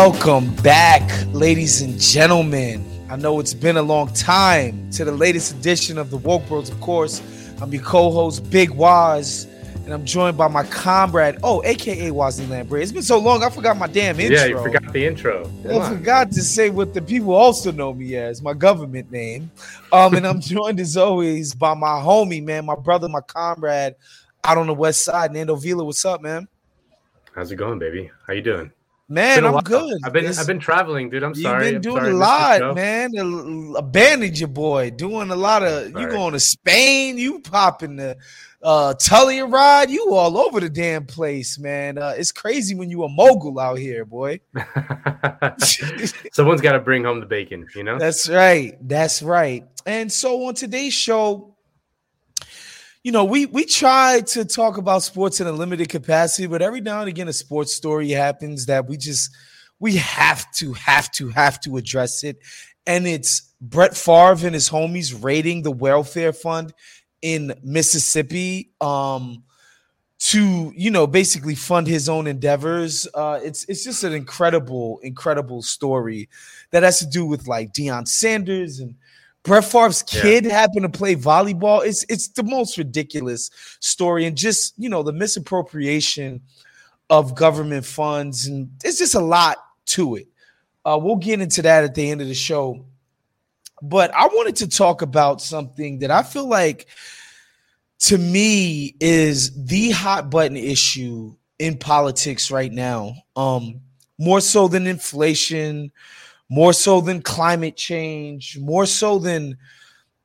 Welcome back, ladies and gentlemen. I know it's been a long time to the latest edition of the Woke Bros, of course. I'm your co-host, Big Waz, and I'm joined by my comrade, oh, aka Wazzy Lambre. It's been so long, I forgot my damn intro. Yeah, you forgot the intro. I forgot to say what the people also know me as, my government name. Um, and I'm joined as always by my homie, man, my brother, my comrade out on the west side, Nando Vila. What's up, man? How's it going, baby? How you doing? Man, I'm good. I've been it's, I've been traveling, dude. I'm sorry. You've been doing a lot, man. Abandoned your boy. Doing a lot of you going to Spain, you popping the uh Tully ride, you all over the damn place, man. Uh, it's crazy when you a mogul out here, boy. Someone's got to bring home the bacon, you know? That's right. That's right. And so on today's show, you know, we we try to talk about sports in a limited capacity, but every now and again, a sports story happens that we just we have to have to have to address it, and it's Brett Favre and his homies raiding the welfare fund in Mississippi. Um, to you know basically fund his own endeavors. Uh, it's it's just an incredible, incredible story that has to do with like Deion Sanders and Brett Favre's kid yeah. happened to play volleyball. It's it's the most ridiculous story, and just you know the misappropriation of government funds, and it's just a lot to it. Uh, we'll get into that at the end of the show, but I wanted to talk about something that I feel like, to me, is the hot button issue in politics right now. Um, more so than inflation, more so than climate change, more so than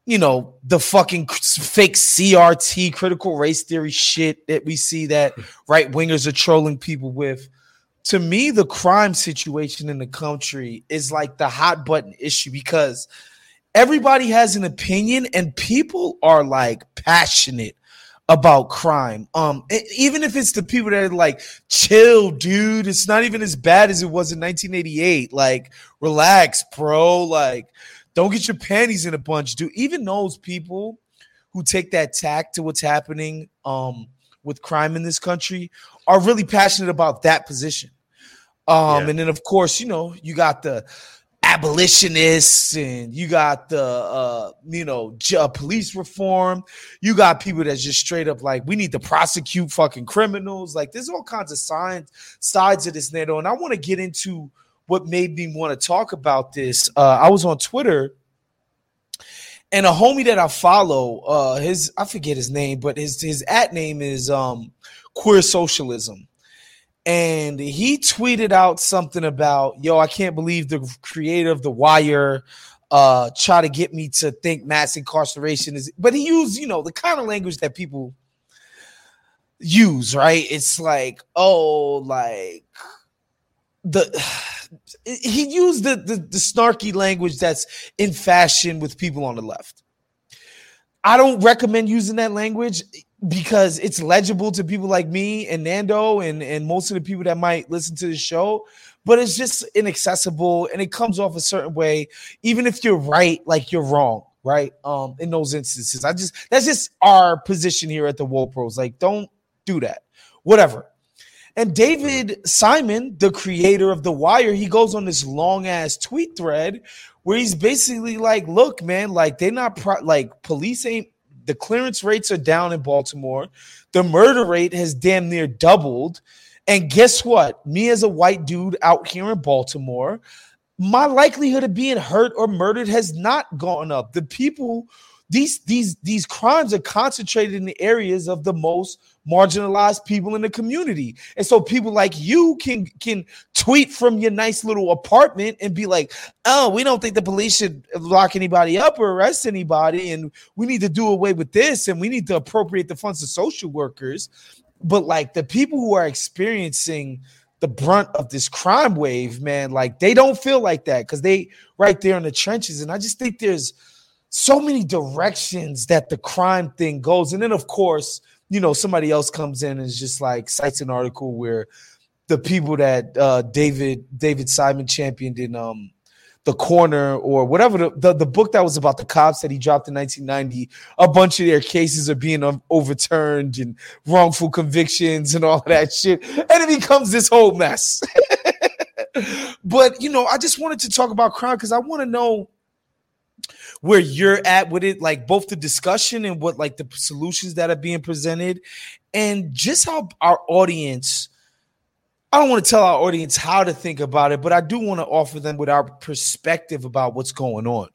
you know the fucking fake CRT critical race theory shit that we see that right wingers are trolling people with. To me, the crime situation in the country is like the hot button issue because everybody has an opinion and people are like passionate about crime. Um, even if it's the people that are like, chill, dude, it's not even as bad as it was in 1988. Like, relax, bro. Like, don't get your panties in a bunch, dude. Even those people who take that tack to what's happening um with crime in this country are really passionate about that position. Um, yeah. and then of course, you know, you got the abolitionists and you got the uh, you know uh, police reform. You got people that's just straight up like we need to prosecute fucking criminals. Like there's all kinds of signs sides of this Nando and i want to get into what made me want to talk about this. Uh, i was on twitter and a homie that i follow uh his i forget his name but his his at name is um queer socialism and he tweeted out something about, yo, I can't believe the creator of The Wire uh try to get me to think mass incarceration is but he used, you know, the kind of language that people use, right? It's like, oh, like the he used the, the the snarky language that's in fashion with people on the left. I don't recommend using that language because it's legible to people like me and Nando and, and most of the people that might listen to the show, but it's just inaccessible and it comes off a certain way. Even if you're right, like you're wrong, right? Um, in those instances, I just that's just our position here at the Woke Bros. Like, don't do that. Whatever. And David Simon, the creator of The Wire, he goes on this long ass tweet thread where he's basically like, "Look, man, like they're not pro- like police ain't the clearance rates are down in Baltimore. The murder rate has damn near doubled. And guess what? Me as a white dude out here in Baltimore, my likelihood of being hurt or murdered has not gone up. The people these these these crimes are concentrated in the areas of the most marginalized people in the community. And so people like you can can tweet from your nice little apartment and be like, "Oh, we don't think the police should lock anybody up or arrest anybody and we need to do away with this and we need to appropriate the funds to social workers." But like the people who are experiencing the brunt of this crime wave, man, like they don't feel like that cuz they right there in the trenches and I just think there's so many directions that the crime thing goes. And then, of course, you know, somebody else comes in and is just like cites an article where the people that uh, David David Simon championed in um, the corner or whatever the, the, the book that was about the cops that he dropped in 1990 a bunch of their cases are being overturned and wrongful convictions and all that shit. And it becomes this whole mess. But you know, I just wanted to talk about crime because I want to know where you're at with it, like both the discussion and what like the solutions that are being presented, and just how our audience. I don't want to tell our audience how to think about it, but I do want to offer them with our perspective about what's going on.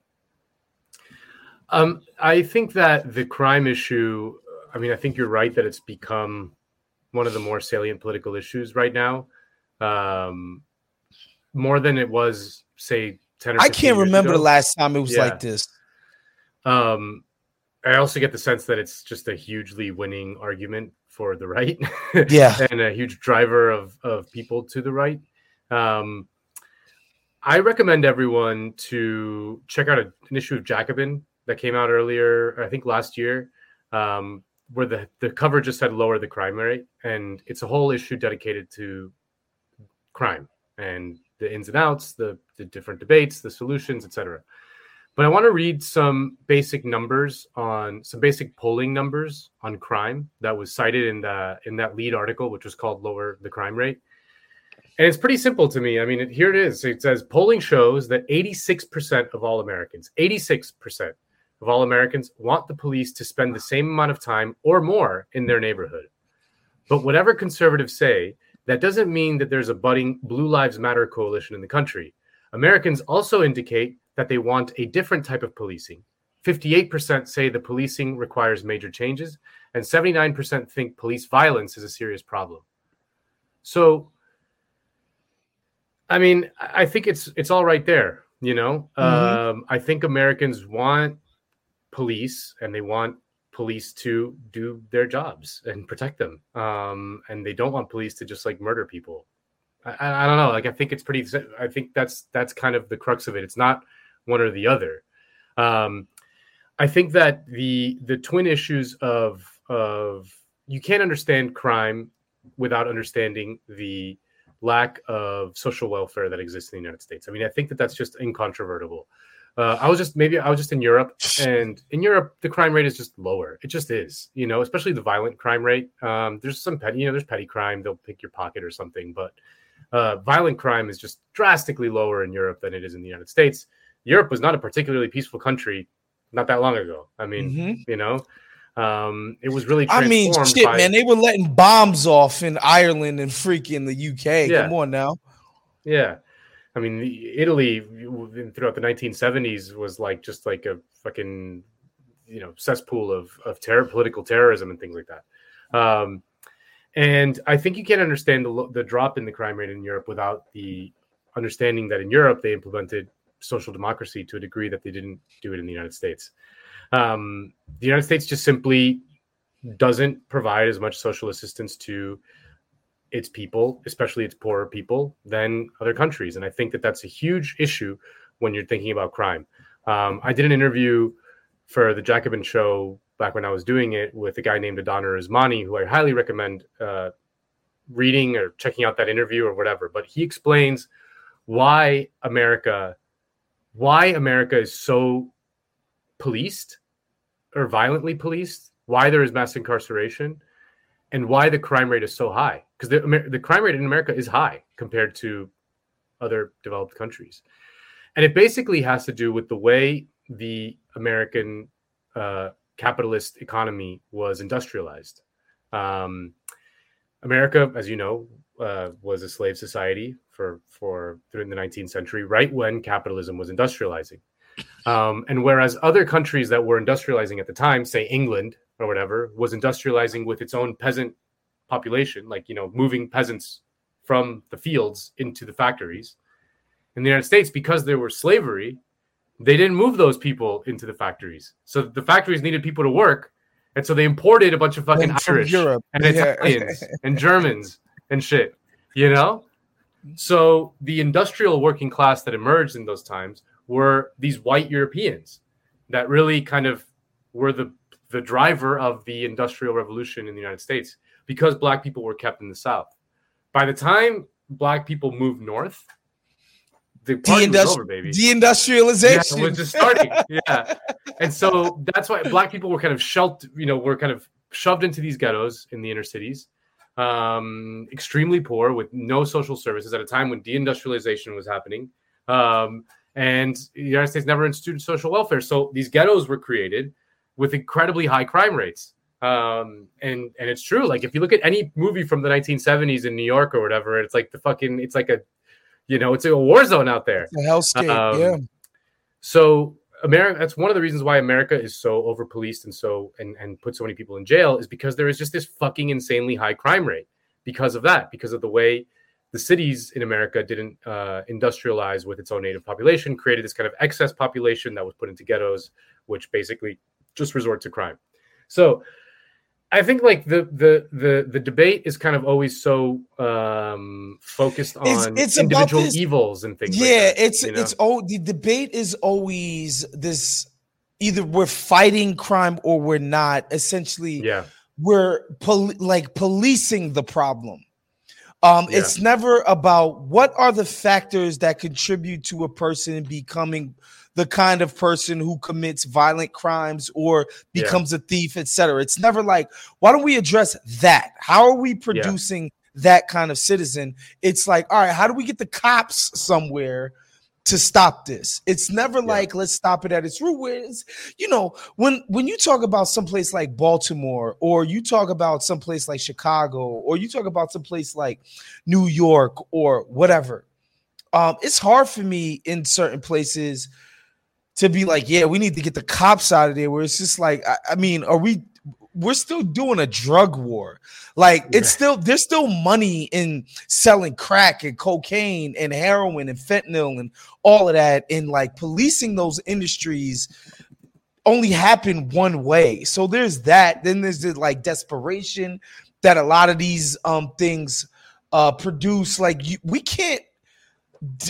Um, I think that the crime issue. I mean, I think you're right that it's become one of the more salient political issues right now, um, more than it was, say, ten. Or I can't remember ago. the last time it was yeah. like this. Um, I also get the sense that it's just a hugely winning argument for the right, yeah, and a huge driver of of people to the right. Um, I recommend everyone to check out a, an issue of Jacobin that came out earlier, I think last year, um, where the, the cover just said lower the crime rate. And it's a whole issue dedicated to crime and the ins and outs, the, the different debates, the solutions, etc. But I want to read some basic numbers on some basic polling numbers on crime that was cited in the in that lead article, which was called "Lower the Crime Rate." And it's pretty simple to me. I mean, here it is. It says polling shows that 86% of all Americans, 86% of all Americans want the police to spend the same amount of time or more in their neighborhood. But whatever conservatives say, that doesn't mean that there's a budding Blue Lives Matter coalition in the country. Americans also indicate that they want a different type of policing. 58% say the policing requires major changes, and 79% think police violence is a serious problem. So, I mean, I think it's it's all right there. You know, mm-hmm. um, I think Americans want police and they want police to do their jobs and protect them. Um, and they don't want police to just like murder people. I, I, don't know. Like I think it's pretty. I think that's that's kind of the crux of it. It's not one or the other. Um, I think that the the twin issues of of you can't understand crime without understanding the lack of social welfare that exists in the United States. I mean, I think that that's just incontrovertible. Uh, I was just maybe I was just in Europe, and in Europe the crime rate is just lower. It just is, you know, especially the violent crime rate. Um, there's some petty, you know, there's petty crime. They'll pick your pocket or something, but uh, violent crime is just drastically lower in Europe than it is in the United States. Europe was not a particularly peaceful country not that long ago. I mean, mm-hmm. you know, um, it was really. I mean, shit, by... man, they were letting bombs off in Ireland and freaking the UK. Yeah. Come on now. Yeah, I mean, Italy throughout the 1970s was like just like a fucking you know cesspool of of terror, political terrorism, and things like that. Um, and I think you can't understand the, the drop in the crime rate in Europe without the understanding that in Europe they implemented social democracy to a degree that they didn't do it in the United States. Um, the United States just simply doesn't provide as much social assistance to its people, especially its poorer people, than other countries. And I think that that's a huge issue when you're thinking about crime. Um, I did an interview for the Jacobin show back when I was doing it with a guy named Adaner Usmani, who I highly recommend uh, reading or checking out that interview or whatever. But he explains why America, why America is so policed or violently policed, why there is mass incarceration, and why the crime rate is so high because the, the crime rate in America is high compared to other developed countries. And it basically has to do with the way the American uh, capitalist economy was industrialized. Um, America, as you know, uh, was a slave society for for during the 19th century, right when capitalism was industrializing. Um, and whereas other countries that were industrializing at the time, say England or whatever, was industrializing with its own peasant population, like you know, moving peasants from the fields into the factories. In the United States, because there was slavery, they didn't move those people into the factories. So the factories needed people to work, and so they imported a bunch of fucking Irish Europe. and Italians and Germans and shit. You know, so the industrial working class that emerged in those times were these white Europeans that really kind of were the the driver of the industrial revolution in the United States because black people were kept in the South. By the time black people moved north, the party De-industri- was over, baby. Deindustrialization yeah, was just starting. yeah, and so that's why black people were kind of sheltered. You know, were kind of shoved into these ghettos in the inner cities, um, extremely poor with no social services at a time when deindustrialization was happening. Um, and the United States never instituted social welfare. So these ghettos were created with incredibly high crime rates. Um, and and it's true. Like if you look at any movie from the 1970s in New York or whatever, it's like the fucking, it's like a, you know, it's a war zone out there. It's a hellscape. Um, yeah. So America, that's one of the reasons why America is so over policed and so and and put so many people in jail is because there is just this fucking insanely high crime rate because of that, because of the way the cities in America didn't uh, industrialize with its own native population, created this kind of excess population that was put into ghettos, which basically just resort to crime. So I think like the the the the debate is kind of always so um focused on it's, it's individual evils and things. Yeah, like that, it's you know? it's oh the debate is always this either we're fighting crime or we're not. Essentially, yeah, we're pol- like policing the problem. Um, yeah. It's never about what are the factors that contribute to a person becoming the kind of person who commits violent crimes or becomes yeah. a thief, etc. It's never like, why don't we address that? How are we producing yeah. that kind of citizen? It's like, all right, how do we get the cops somewhere to stop this. It's never yeah. like let's stop it at its root. Where it's, you know, when when you talk about someplace like Baltimore, or you talk about someplace like Chicago, or you talk about someplace like New York or whatever, um, it's hard for me in certain places to be like, yeah, we need to get the cops out of there. Where it's just like, I, I mean, are we we're still doing a drug war. Like it's still there's still money in selling crack and cocaine and heroin and fentanyl and all of that. And like policing those industries only happen one way. So there's that. Then there's the like desperation that a lot of these um things uh produce. Like you, we can't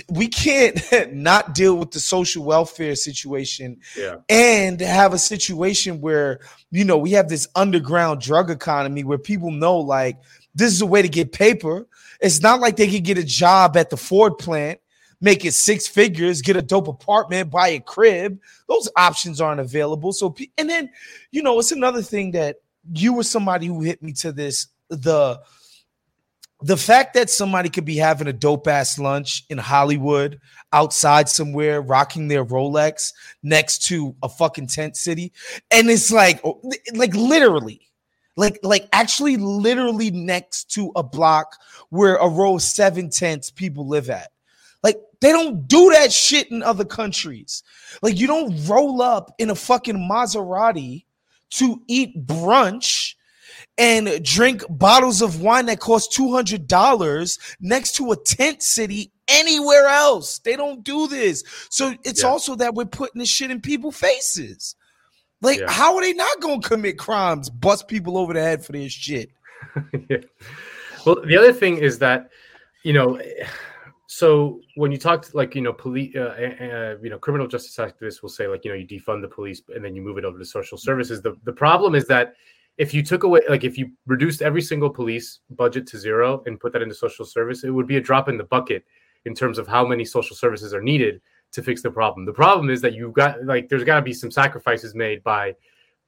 we can't not deal with the social welfare situation yeah. and have a situation where you know we have this underground drug economy where people know like this is a way to get paper. It's not like they could get a job at the ford plant make it six figures get a dope apartment buy a crib. Those options aren't available. So and then you know it's another thing that you were somebody who hit me to this the the fact that somebody could be having a dope ass lunch in Hollywood outside somewhere rocking their Rolex next to a fucking tent city and it's like oh, like literally like like actually literally next to a block where a row of seven tents people live at. Like they don't do that shit in other countries. Like you don't roll up in a fucking Maserati to eat brunch and drink bottles of wine that cost $200 next to a tent city anywhere else. They don't do this. So it's yeah. also that we're putting this shit in people's faces. Like, yeah. how are they not going to commit crimes, bust people over the head for this shit? yeah. Well, the other thing is that, you know, so when you talk to like you know police uh, uh, you know criminal justice activists will say like you know you defund the police and then you move it over to social services the, the problem is that if you took away like if you reduced every single police budget to zero and put that into social service it would be a drop in the bucket in terms of how many social services are needed to fix the problem. The problem is that you've got like there's got to be some sacrifices made by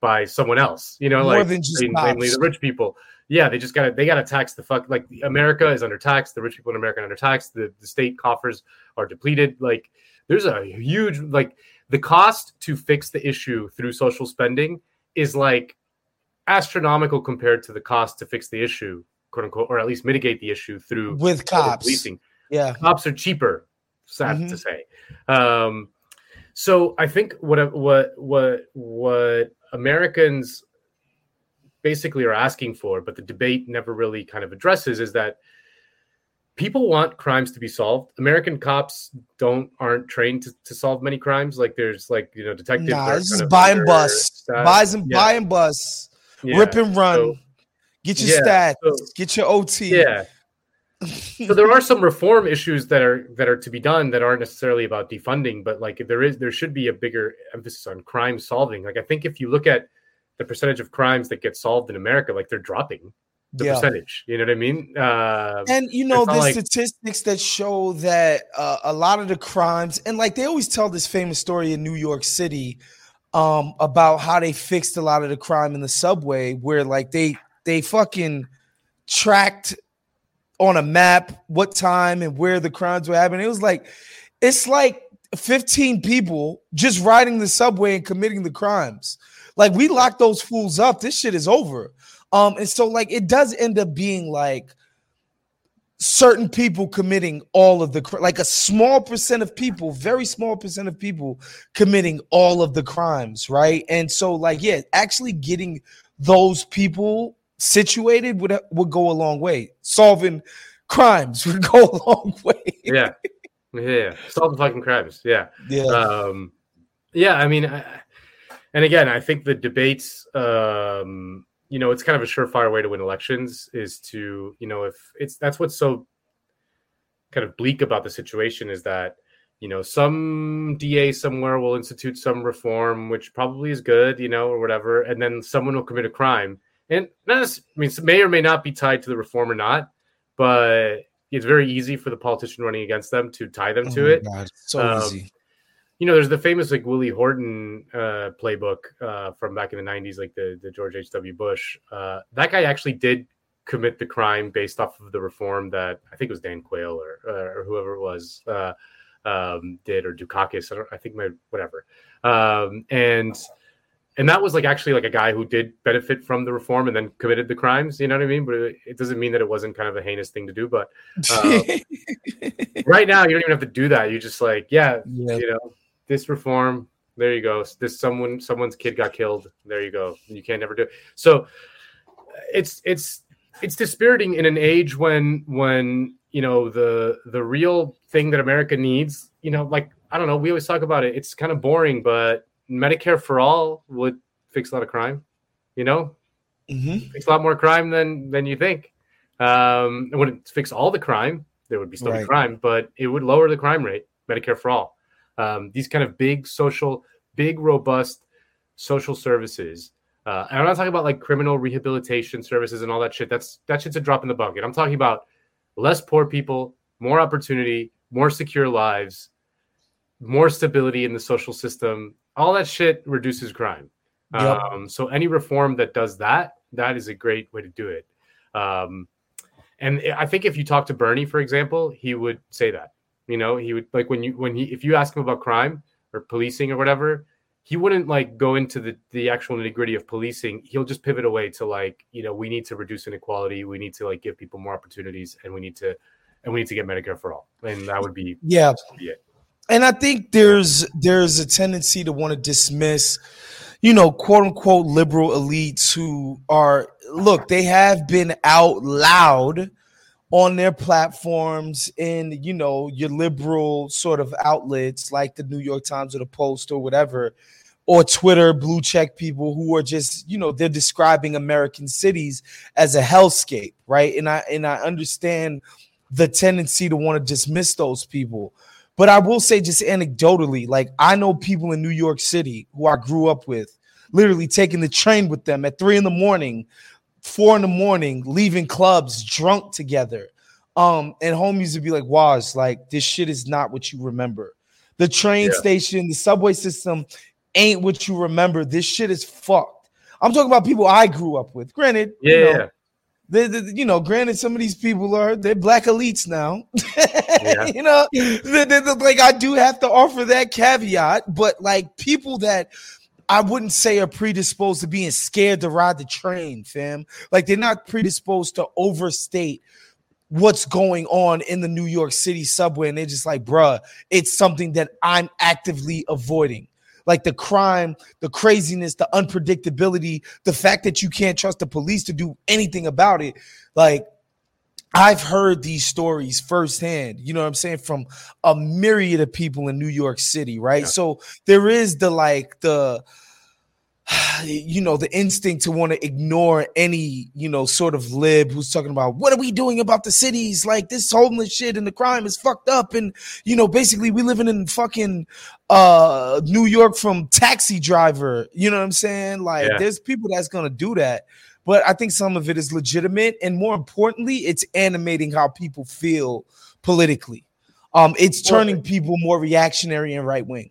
by someone else you know More like namely the rich people. Yeah they just gotta they gotta tax the fuck like america is under tax the rich people in america are under tax the, the state coffers are depleted. Like there's a huge like the cost to fix the issue through social spending is like astronomical compared to the cost to fix the issue, quote unquote, or at least mitigate the issue through with cops. Policing. Yeah, cops are cheaper. Sad mm-hmm. to say. Um, so I think what what what what Americans basically are asking for, but the debate never really kind of addresses, is that people want crimes to be solved. American cops don't aren't trained to, to solve many crimes. Like there's like you know detectives. Nah, this is buy and bust. Buys and yeah. buy and bust yeah. rip and run. So, get your yeah, stats, so, get your OT. Yeah. so there are some reform issues that are that are to be done that aren't necessarily about defunding, but like there is there should be a bigger emphasis on crime solving. Like I think if you look at the percentage of crimes that get solved in America, like they're dropping the yeah. percentage. You know what I mean? Uh, and you know the like- statistics that show that uh, a lot of the crimes, and like they always tell this famous story in New York City um, about how they fixed a lot of the crime in the subway, where like they they fucking tracked on a map what time and where the crimes were happening. It was like it's like 15 people just riding the subway and committing the crimes. Like we lock those fools up, this shit is over. Um, and so like it does end up being like certain people committing all of the like a small percent of people, very small percent of people committing all of the crimes, right? And so like yeah, actually getting those people situated would would go a long way. Solving crimes would go a long way. yeah. Yeah, solving fucking crimes. Yeah. Yeah. Um, yeah, I mean, I, and again, I think the debates, um, you know, it's kind of a surefire way to win elections is to, you know, if it's that's what's so kind of bleak about the situation is that, you know, some DA somewhere will institute some reform, which probably is good, you know, or whatever, and then someone will commit a crime, and not, I mean, may or may not be tied to the reform or not, but it's very easy for the politician running against them to tie them Oh to it. God, so Um, easy. You know, there's the famous like Willie Horton uh, playbook uh, from back in the '90s, like the the George H. W. Bush. Uh, that guy actually did commit the crime based off of the reform that I think it was Dan Quayle or or whoever it was uh, um, did or Dukakis. I, don't, I think my whatever. Um, and and that was like actually like a guy who did benefit from the reform and then committed the crimes. You know what I mean? But it, it doesn't mean that it wasn't kind of a heinous thing to do. But uh, right now, you don't even have to do that. You just like, yeah, yeah. you know, this reform. There you go. This someone someone's kid got killed. There you go. You can't never do it. So it's it's it's dispiriting in an age when when you know the the real thing that America needs. You know, like I don't know. We always talk about it. It's kind of boring, but Medicare for all would fix a lot of crime. You know, Mhm. fix a lot more crime than than you think. Um, it wouldn't fix all the crime. There would be still Right. crime, but it would lower the crime rate. Medicare for all. Um, these kind of big social, big robust social services. Uh, and I'm not talking about like criminal rehabilitation services and all that shit. That's that shit's a drop in the bucket. I'm talking about less poor people, more opportunity, more secure lives, more stability in the social system. All that shit reduces crime. Yep. Um, so any reform that does that, that is a great way to do it. Um, and I think if you talk to Bernie, for example, he would say that. You know, he would like when you when he if you ask him about crime or policing or whatever, he wouldn't like go into the the actual nitty gritty of policing. He'll just pivot away to like you know we need to reduce inequality, we need to like give people more opportunities, and we need to and we need to get Medicare for all, and that would be Yeah. Yeah. And I think there's there's a tendency to want to dismiss, you know, quote unquote liberal elites who are look, they have been out loud on their platforms in, you know, your liberal sort of outlets like the New York Times or the Post or whatever, or Twitter blue check people who are just, you know, they're describing American cities as a hellscape, right? And I and I understand the tendency to want to dismiss those people. But I will say, just anecdotally, like I know people in New York City who I grew up with, literally taking the train with them at three in the morning, four in the morning, leaving clubs drunk together. Um, and homies would be like, Waz, like this shit is not what you remember. The train Yeah. station, the subway system ain't what you remember. This shit is fucked. I'm talking about people I grew up with. Granted, yeah. you know, they, they- you know, granted, some of these people are they're black elites now. Yeah. you know, they- like I do have to offer that caveat, but like people that I wouldn't say are predisposed to being scared to ride the train, fam. Like they're not predisposed to overstate what's going on in the New York City subway, and they're just like, bruh, it's something that I'm actively avoiding. Like the crime, the craziness, the unpredictability, the fact that you can't trust the police to do anything about it. Like, I've heard these stories firsthand, you know what I'm saying, from a myriad of people in New York City, right? Yeah. So there is the like the you know the instinct to want to ignore any you know sort of lib who's talking about what are we doing about the cities like this homeless shit and the crime is fucked up and you know basically we living in fucking uh New York from taxi driver you know what I'm saying like Yeah. there's people that's gonna do that but I think some of it is legitimate and more importantly it's animating how people feel politically um it's turning people more reactionary and right wing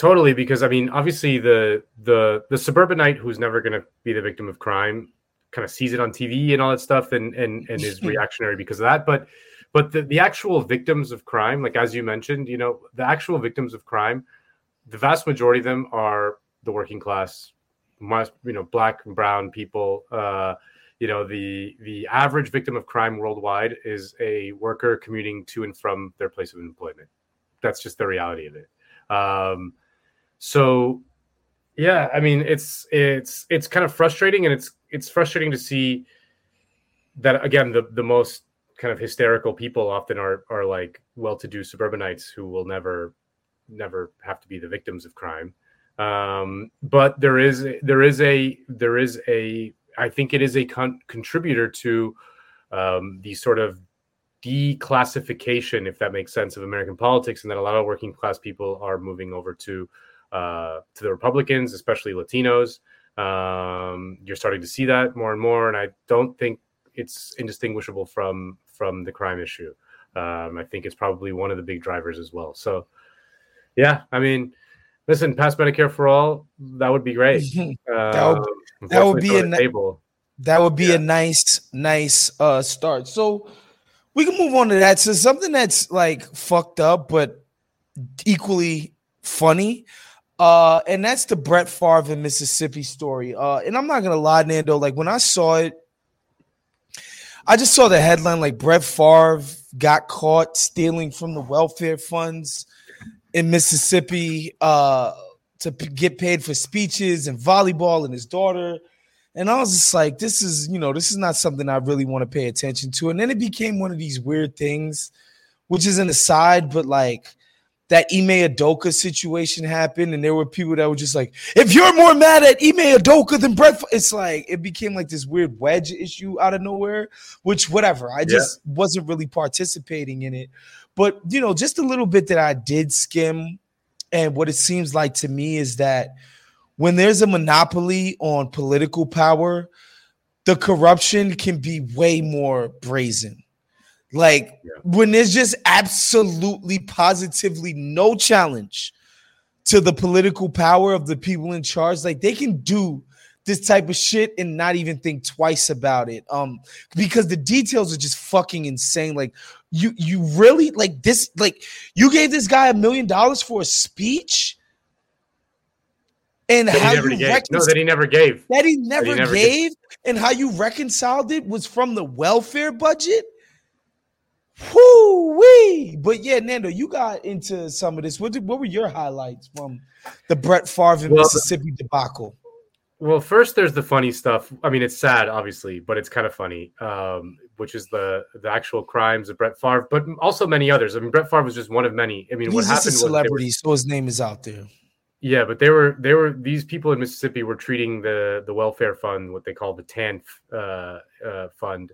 Totally, because I mean, obviously the the the suburbanite who's never going to be the victim of crime kind of sees it on TV and all that stuff and and and is reactionary because of that. But but the, the actual victims of crime, like as you mentioned, you know, the actual victims of crime, the vast majority of them are the working class, must you know, black and brown people. Uh, you know, the the average victim of crime worldwide is a worker commuting to and from their place of employment. That's just the reality of it. Um, so yeah, I mean, it's it's it's kind of frustrating, and it's it's frustrating to see that again the the most kind of hysterical people often are are like well-to-do suburbanites who will never never have to be the victims of crime um, but there is there is a there is a i think it is a con- contributor to um, the sort of declassification if that makes sense of american politics and that a lot of working class people are moving over to uh, to the republicans especially latinos um, you're starting to see that more and more and i don't think it's indistinguishable from from the crime issue. Um, I think it's probably one of the big drivers as well. So, yeah, I mean, listen, pass Medicare for all, that would be great. that would, that would be a table. That would be yeah. a nice, nice uh, start. So we can move on to that. So something that's like fucked up, but equally funny. Uh, and that's the Brett Favre in Mississippi story. Uh, and I'm not gonna lie, Nando. Like when I saw it, I just saw the headline like Brett Favre got caught stealing from the welfare funds in Mississippi uh, to p- get paid for speeches and volleyball and his daughter. And I was just like, this is, you know, this is not something I really want to pay attention to. And then it became one of these weird things, which is an aside, but like that Ime Udoka situation happened, and there were people that were just like, if you're more mad at Ime Udoka than Brett, it's like it became like this weird wedge issue out of nowhere, which whatever. I just yeah. wasn't really participating in it. But you know, just a little bit that I did skim, and what it seems like to me is that when there's a monopoly on political power, the corruption can be way more brazen like yeah. when there's just absolutely positively no challenge to the political power of the people in charge, like they can do this type of shit and not even think twice about it. Um, because the details are just fucking insane. Like you, you really like this, like you gave this guy a million dollars for a speech. And that how you no, that he never gave. That he never, that he never gave, and how you reconciled it was from the welfare budget. Whoo wee! But yeah, Nando, you got into some of this. What did, what were your highlights from the Brett Favre well, Mississippi debacle? Well, first there's the funny stuff. I mean, it's sad, obviously, but it's kind of funny. Um, which is the the actual crimes of Brett Favre, but also many others. I mean, Brett Favre was just one of many. I mean, He's what happened? A celebrity, were, so his name is out there. Yeah, but they were they were these people in Mississippi were treating the the welfare fund, what they call the TANF uh, uh, fund,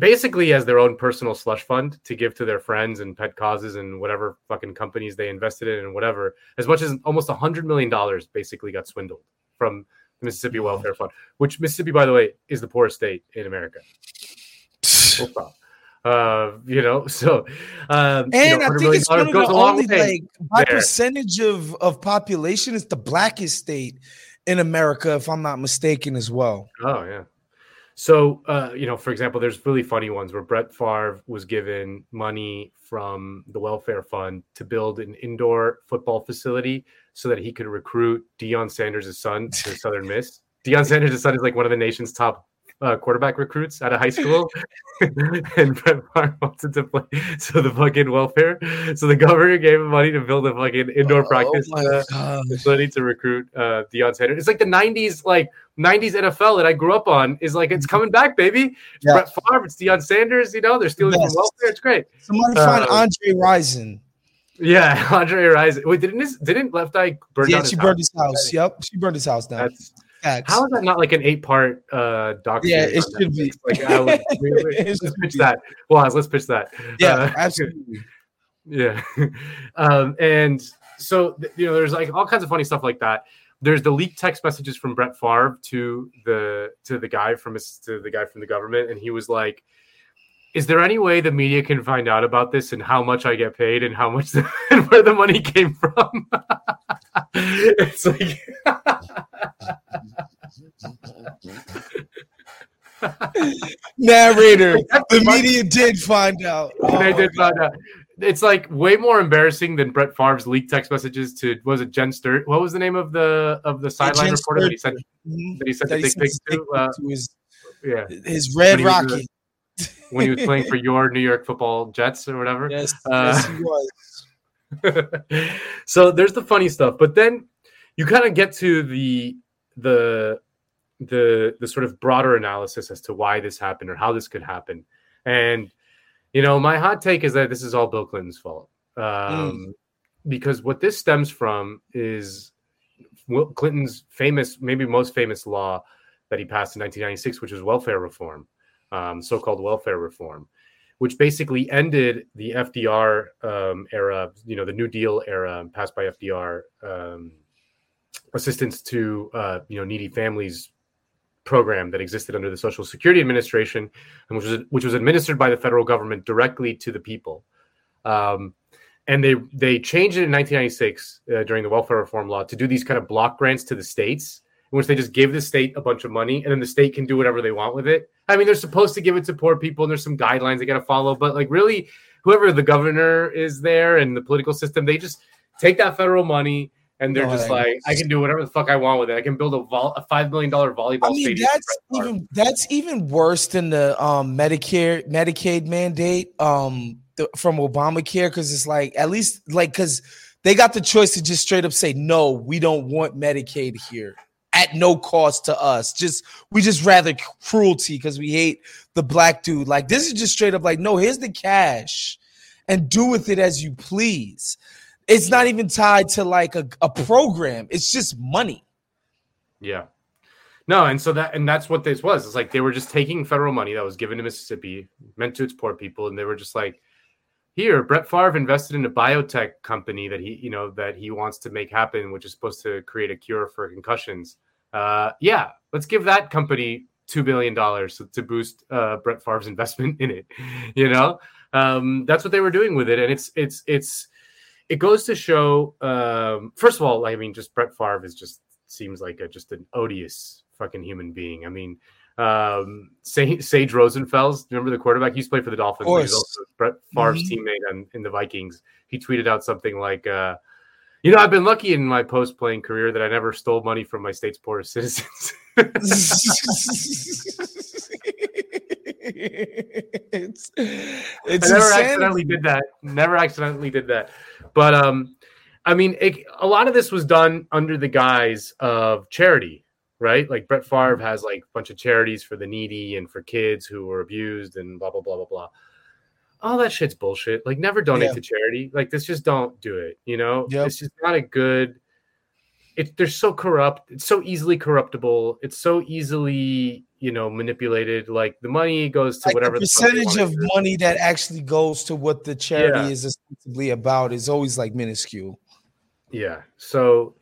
basically as their own personal slush fund to give to their friends and pet causes and whatever fucking companies they invested in and whatever. As much as almost a hundred million dollars basically got swindled from the Mississippi wow. Welfare Fund, which Mississippi, by the way, is the poorest state in America. uh, you know, so um, and you know, I think it's one of the only like by there. percentage of of population, it's the blackest state in America, if I'm not mistaken, as well. Oh yeah, so, uh, you know, for example, there's really funny ones where Brett Favre was given money from the welfare fund to build an indoor football facility so that he could recruit Deion Sanders' son to Southern Miss. Deion Sanders' son is like one of the nation's top uh, quarterback recruits out of high school, and Brett Favre wanted to play. So the fucking welfare, so the governor gave him money to build a fucking indoor oh, practice uh, facility to recruit uh, Deion Sanders. It's like the '90s, like '90s NFL that I grew up on. Is like it's coming back, baby. Yeah. Brett Favre, it's Deion Sanders. You know they're stealing yes. from welfare. It's great. Somebody find uh, Andre Rison. Yeah, Andre Rison. Wait, didn't this, didn't Left Eye burn yeah, she burned his house. Yep, she burned his house down. That's How is that not like an eight part uh doc? Yeah, it should be. Like, I would, let's pitch that. Well, let's pitch that. Yeah, uh, absolutely. Yeah. um, and so you know, there's like all kinds of funny stuff like that. There's the leaked text messages from Brett Favre to the to the guy from his to the guy from the government, and he was like, "Is there any way the media can find out about this and how much I get paid and how much the, and where the money came from?" it's like narrator. the media did find out. Oh, they did find out. It's like way more embarrassing than Brett Favre's leaked text messages to was it Jen Sturt? What was the name of the of the sideline reporter that he sent mm-hmm. that he sent that the dick to? Uh, to his, yeah, his red rocket when he was playing for your New York Football Jets or whatever. Yes, uh, yes he was. so there's the funny stuff, but then you kind of get to the the the the sort of broader analysis as to why this happened or how this could happen. And you know, my hot take is that this is all Bill Clinton's fault. Um, mm. Because what this stems from is Will Clinton's famous, maybe most famous law that he passed in 1996, which was welfare reform, um, so-called welfare reform, which basically ended the FDR um, era, you know, the New Deal era passed by FDR, um, assistance to uh, you know needy families program that existed under the Social Security Administration, and which was which was administered by the federal government directly to the people. Um, and they they changed it in 1996 uh, during the welfare reform law to do these kind of block grants to the states, in which they just give the state a bunch of money, and then the state can do whatever they want with it. I mean, they're supposed to give it to poor people, and there's some guidelines they got to follow, but like really, whoever the governor is there and the political system, they just take that federal money and they're just like, I can do whatever the fuck I want with it. I can build a, vol- a five million dollar volleyball. I mean, that's even that's even worse than the um, Medicare Medicaid mandate um, the, from Obamacare because it's like at least like because they got the choice to just straight up say no, we don't want Medicaid here at no cost to us. Just we just rather cruelty because we hate the black dude. Like this is just straight up like no, here's the cash and do with it as you please. It's not even tied to like a, a program. It's just money. Yeah. No, and so that and that's what this was. It's like they were just taking federal money that was given to Mississippi, meant to its poor people, and they were just like, here, Brett Favre invested in a biotech company that he, you know, that he wants to make happen, which is supposed to create a cure for concussions. Uh, yeah, let's give that company two billion dollars to boost uh, Brett Favre's investment in it. You know, um, that's what they were doing with it, and it's it's it's it goes to show. Um, first of all, I mean, just Brett Favre is just seems like a just an odious fucking human being. I mean, um, Sage, Sage Rosenfels, remember the quarterback? He used to play for the Dolphins. He was also Brett Favre's mm-hmm. teammate on, in the Vikings. He tweeted out something like, uh, "You know, I've been lucky in my post-playing career that I never stole money from my state's poorest citizens." it's it's I never insanity. accidentally did that. Never accidentally did that. But um, I mean, it, a lot of this was done under the guise of charity, right? Like Brett Favre mm-hmm. has like a bunch of charities for the needy and for kids who were abused and blah blah blah blah blah. All that shit's bullshit. Like, never donate yeah. to charity. Like, this just don't do it. You know, yep. it's just not a good. It, they're so corrupt. It's so easily corruptible. It's so easily you know manipulated like the money goes to like whatever the percentage of money that actually goes to what the charity yeah. is ostensibly about is always like minuscule. Yeah. So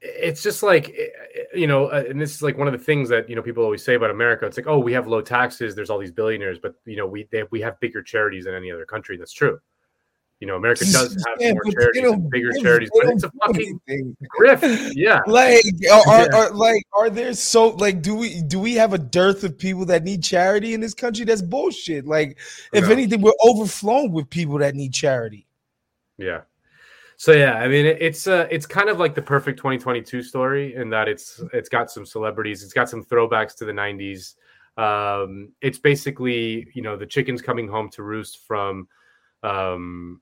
it's just like eh, eh, you know uh, and this is like one of the things that you know people always say about america. It's like oh we have low taxes there's all these billionaires but you know we they, we have bigger charities than any other country. That's true you know, America does have yeah, more charities and bigger charities, but it's a fucking grift. Yeah. Like are, are, are, like are there so like do we do we have a dearth of people that need charity in this country? That's bullshit. Like if no. anything, we're overflowing with people that need charity. Yeah. So yeah, I mean it's uh it's kind of like the perfect 2022 story in that it's it's got some celebrities, it's got some throwbacks to the 90s. Um it's basically, you know, the chickens coming home to roost from um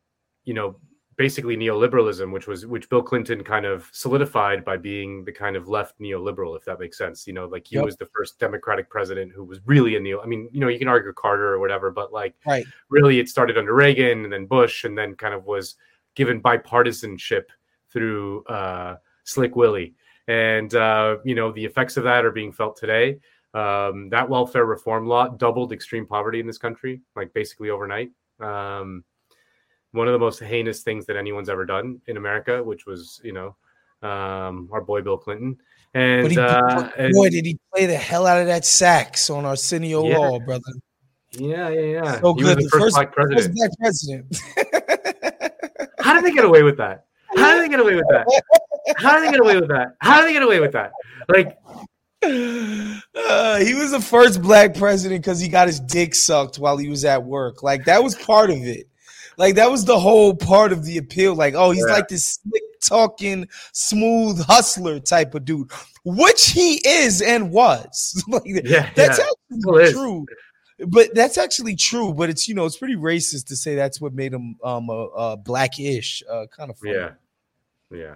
you know, basically neoliberalism, which was which Bill Clinton kind of solidified by being the kind of left neoliberal, if that makes sense. You know, like he yep. was the first Democratic president who was really a neo. I mean, you know, you can argue Carter or whatever, but like, right. really, it started under Reagan and then Bush, and then kind of was given bipartisanship through uh, Slick Willie, and uh, you know, the effects of that are being felt today. Um, that welfare reform law doubled extreme poverty in this country, like basically overnight. Um, one of the most heinous things that anyone's ever done in America, which was, you know, um, our boy Bill Clinton. And, uh, and, boy, did he play the hell out of that sax on Arsenio yeah. Hall, brother. Yeah, yeah, yeah. So he good. Was the, the first, first, black president. First black president. How did they get away with that? How did they get away with that? How did they get away with that? How did they get away with that? Like, Uh, he was the first black president because he got his dick sucked while he was at work. Like that was part of it. Like that was the whole part of the appeal. Like, oh, he's yeah. like this slick talking, smooth hustler type of dude, which he is and was. like, yeah, that's yeah. actually true. But that's actually true. But it's you know it's pretty racist to say that's what made him um a, a blackish uh, kind of. Funny. Yeah, yeah.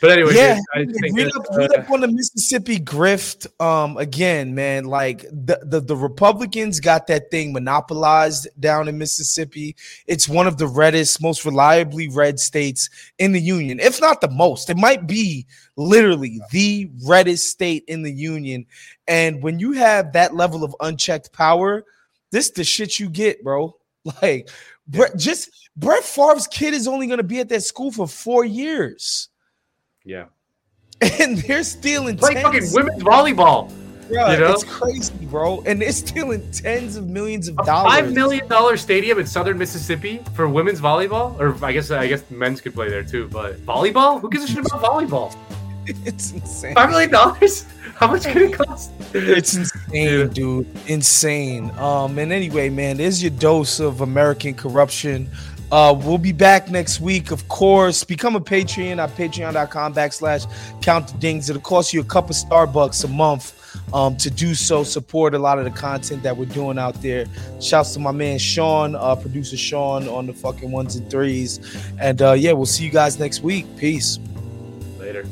But anyway, yeah, I think read, up, uh, read up on the Mississippi grift. Um, again, man, like the, the the Republicans got that thing monopolized down in Mississippi. It's one of the reddest, most reliably red states in the union, if not the most. It might be literally the reddest state in the union. And when you have that level of unchecked power, this is the shit you get, bro. Like, Brett, just Brett Favre's kid is only going to be at that school for four years. Yeah. And they're stealing play fucking women's volleyball. Bro, you know? It's crazy, bro. And they're stealing tens of millions of a dollars. Five million dollar stadium in southern Mississippi for women's volleyball, or I guess I guess men's could play there too. But volleyball, who gives a shit about volleyball? It's insane. Five million dollars? How much could it cost? It's insane, dude. Insane. Um, and anyway, man, there's your dose of American corruption. Uh, we'll be back next week, of course. Become a Patreon at patreon.com backslash count the dings. It'll cost you a cup of Starbucks a month um, to do so. Support a lot of the content that we're doing out there. Shouts to my man Sean, uh, producer Sean on the fucking ones and threes. And uh, yeah, we'll see you guys next week. Peace. Later.